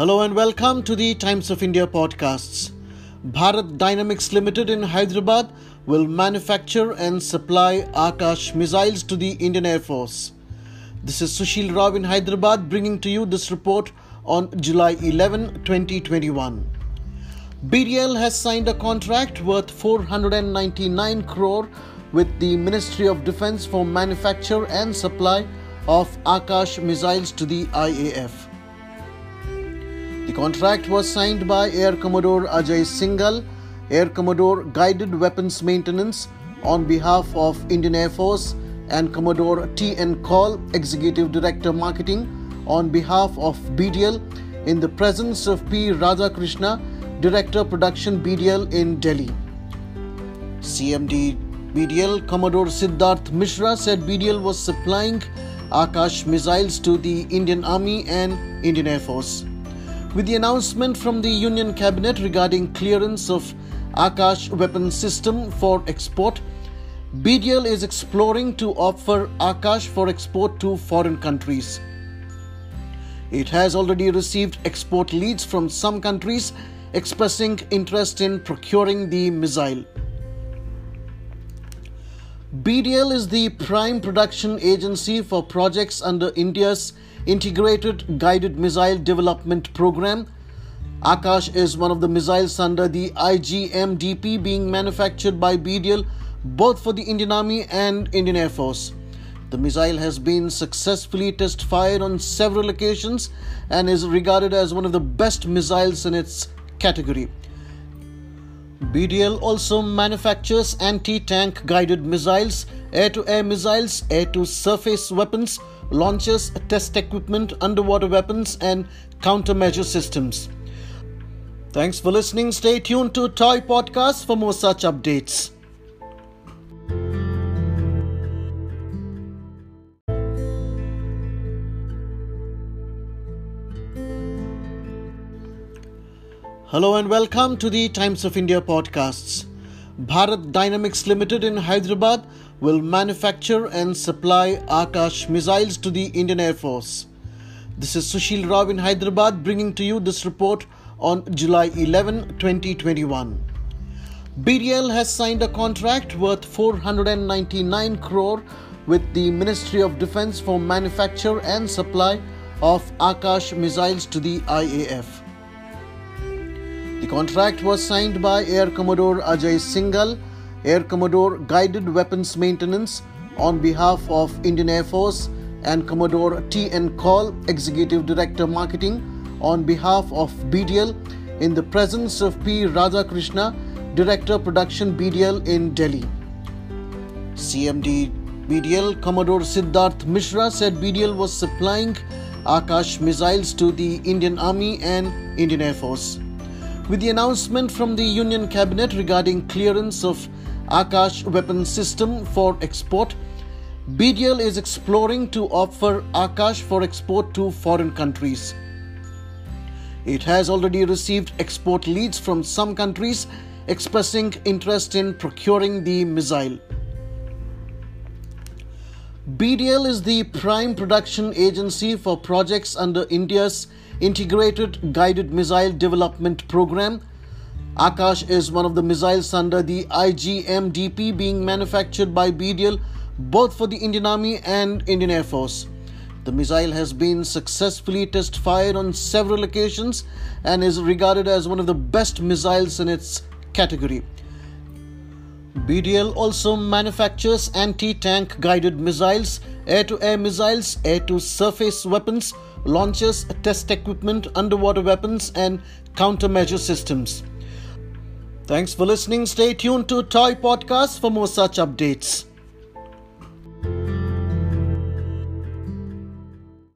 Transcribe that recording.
Hello and welcome to the Times of India podcasts. Bharat Dynamics Limited in Hyderabad will manufacture and supply Akash missiles to the Indian Air Force. This is Sushil Rao in Hyderabad bringing to you this report on July 11, 2021. BDL has signed a contract worth 499 crore with the Ministry of Defence for manufacture and supply of Akash missiles to the IAF. The contract was signed by Air Commodore Ajay Singhal, Air Commodore Guided Weapons Maintenance on behalf of Indian Air Force and Commodore T.N. Kaul, Executive Director Marketing on behalf of BDL in the presence of P. Radhakrishna, Director Production BDL in Delhi. CMD BDL Commodore Siddharth Mishra said BDL was supplying Akash missiles to the Indian Army and Indian Air Force. With the announcement from the Union Cabinet regarding clearance of Akash weapon system for export, BDL is exploring to offer Akash for export to foreign countries. It has already received export leads from some countries expressing interest in procuring the missile. BDL is the prime production agency for projects under India's Integrated Guided Missile Development Program. Akash is one of the missiles under the IGMDP being manufactured by BDL both for the Indian Army and Indian Air Force. The missile has been successfully test fired on several occasions and is regarded as one of the best missiles in its category. BDL also manufactures anti tank guided missiles, air to air missiles, air to surface weapons, launchers, test equipment, underwater weapons, and countermeasure systems. Thanks for listening. Stay tuned to TOI Podcast for more such updates. Hello and welcome to the Times of India podcasts. Bharat Dynamics Limited in Hyderabad will manufacture and supply Akash missiles to the Indian Air Force. This is Sushil Rao in Hyderabad bringing to you this report on July 11, 2021. BDL has signed a contract worth 499 crore with the Ministry of Defence for manufacture and supply of Akash missiles to the IAF. The contract was signed by Air Commodore Ajay Singhal, Air Commodore Guided Weapons Maintenance on behalf of Indian Air Force and Commodore T.N. Kaul, Executive Director Marketing on behalf of BDL in the presence of P. Radhakrishna, Director Production BDL in Delhi. CMD BDL Commodore Siddharth Mishra said BDL was supplying Akash missiles to the Indian Army and Indian Air Force. With the announcement from the Union Cabinet regarding clearance of Akash weapon system for export, BDL is exploring to offer Akash for export to foreign countries. It has already received export leads from some countries expressing interest in procuring the missile. BDL is the prime production agency for projects under India's Integrated Guided Missile Development Program. Akash is one of the missiles under the IGMDP being manufactured by BDL both for the Indian Army and Indian Air Force. The missile has been successfully test fired on several occasions and is regarded as one of the best missiles in its category. BDL also manufactures anti tank guided missiles, air to air missiles, air to surface weapons, launchers, test equipment, underwater weapons, and countermeasure systems. Thanks for listening. Stay tuned to TOI Podcast for more such updates.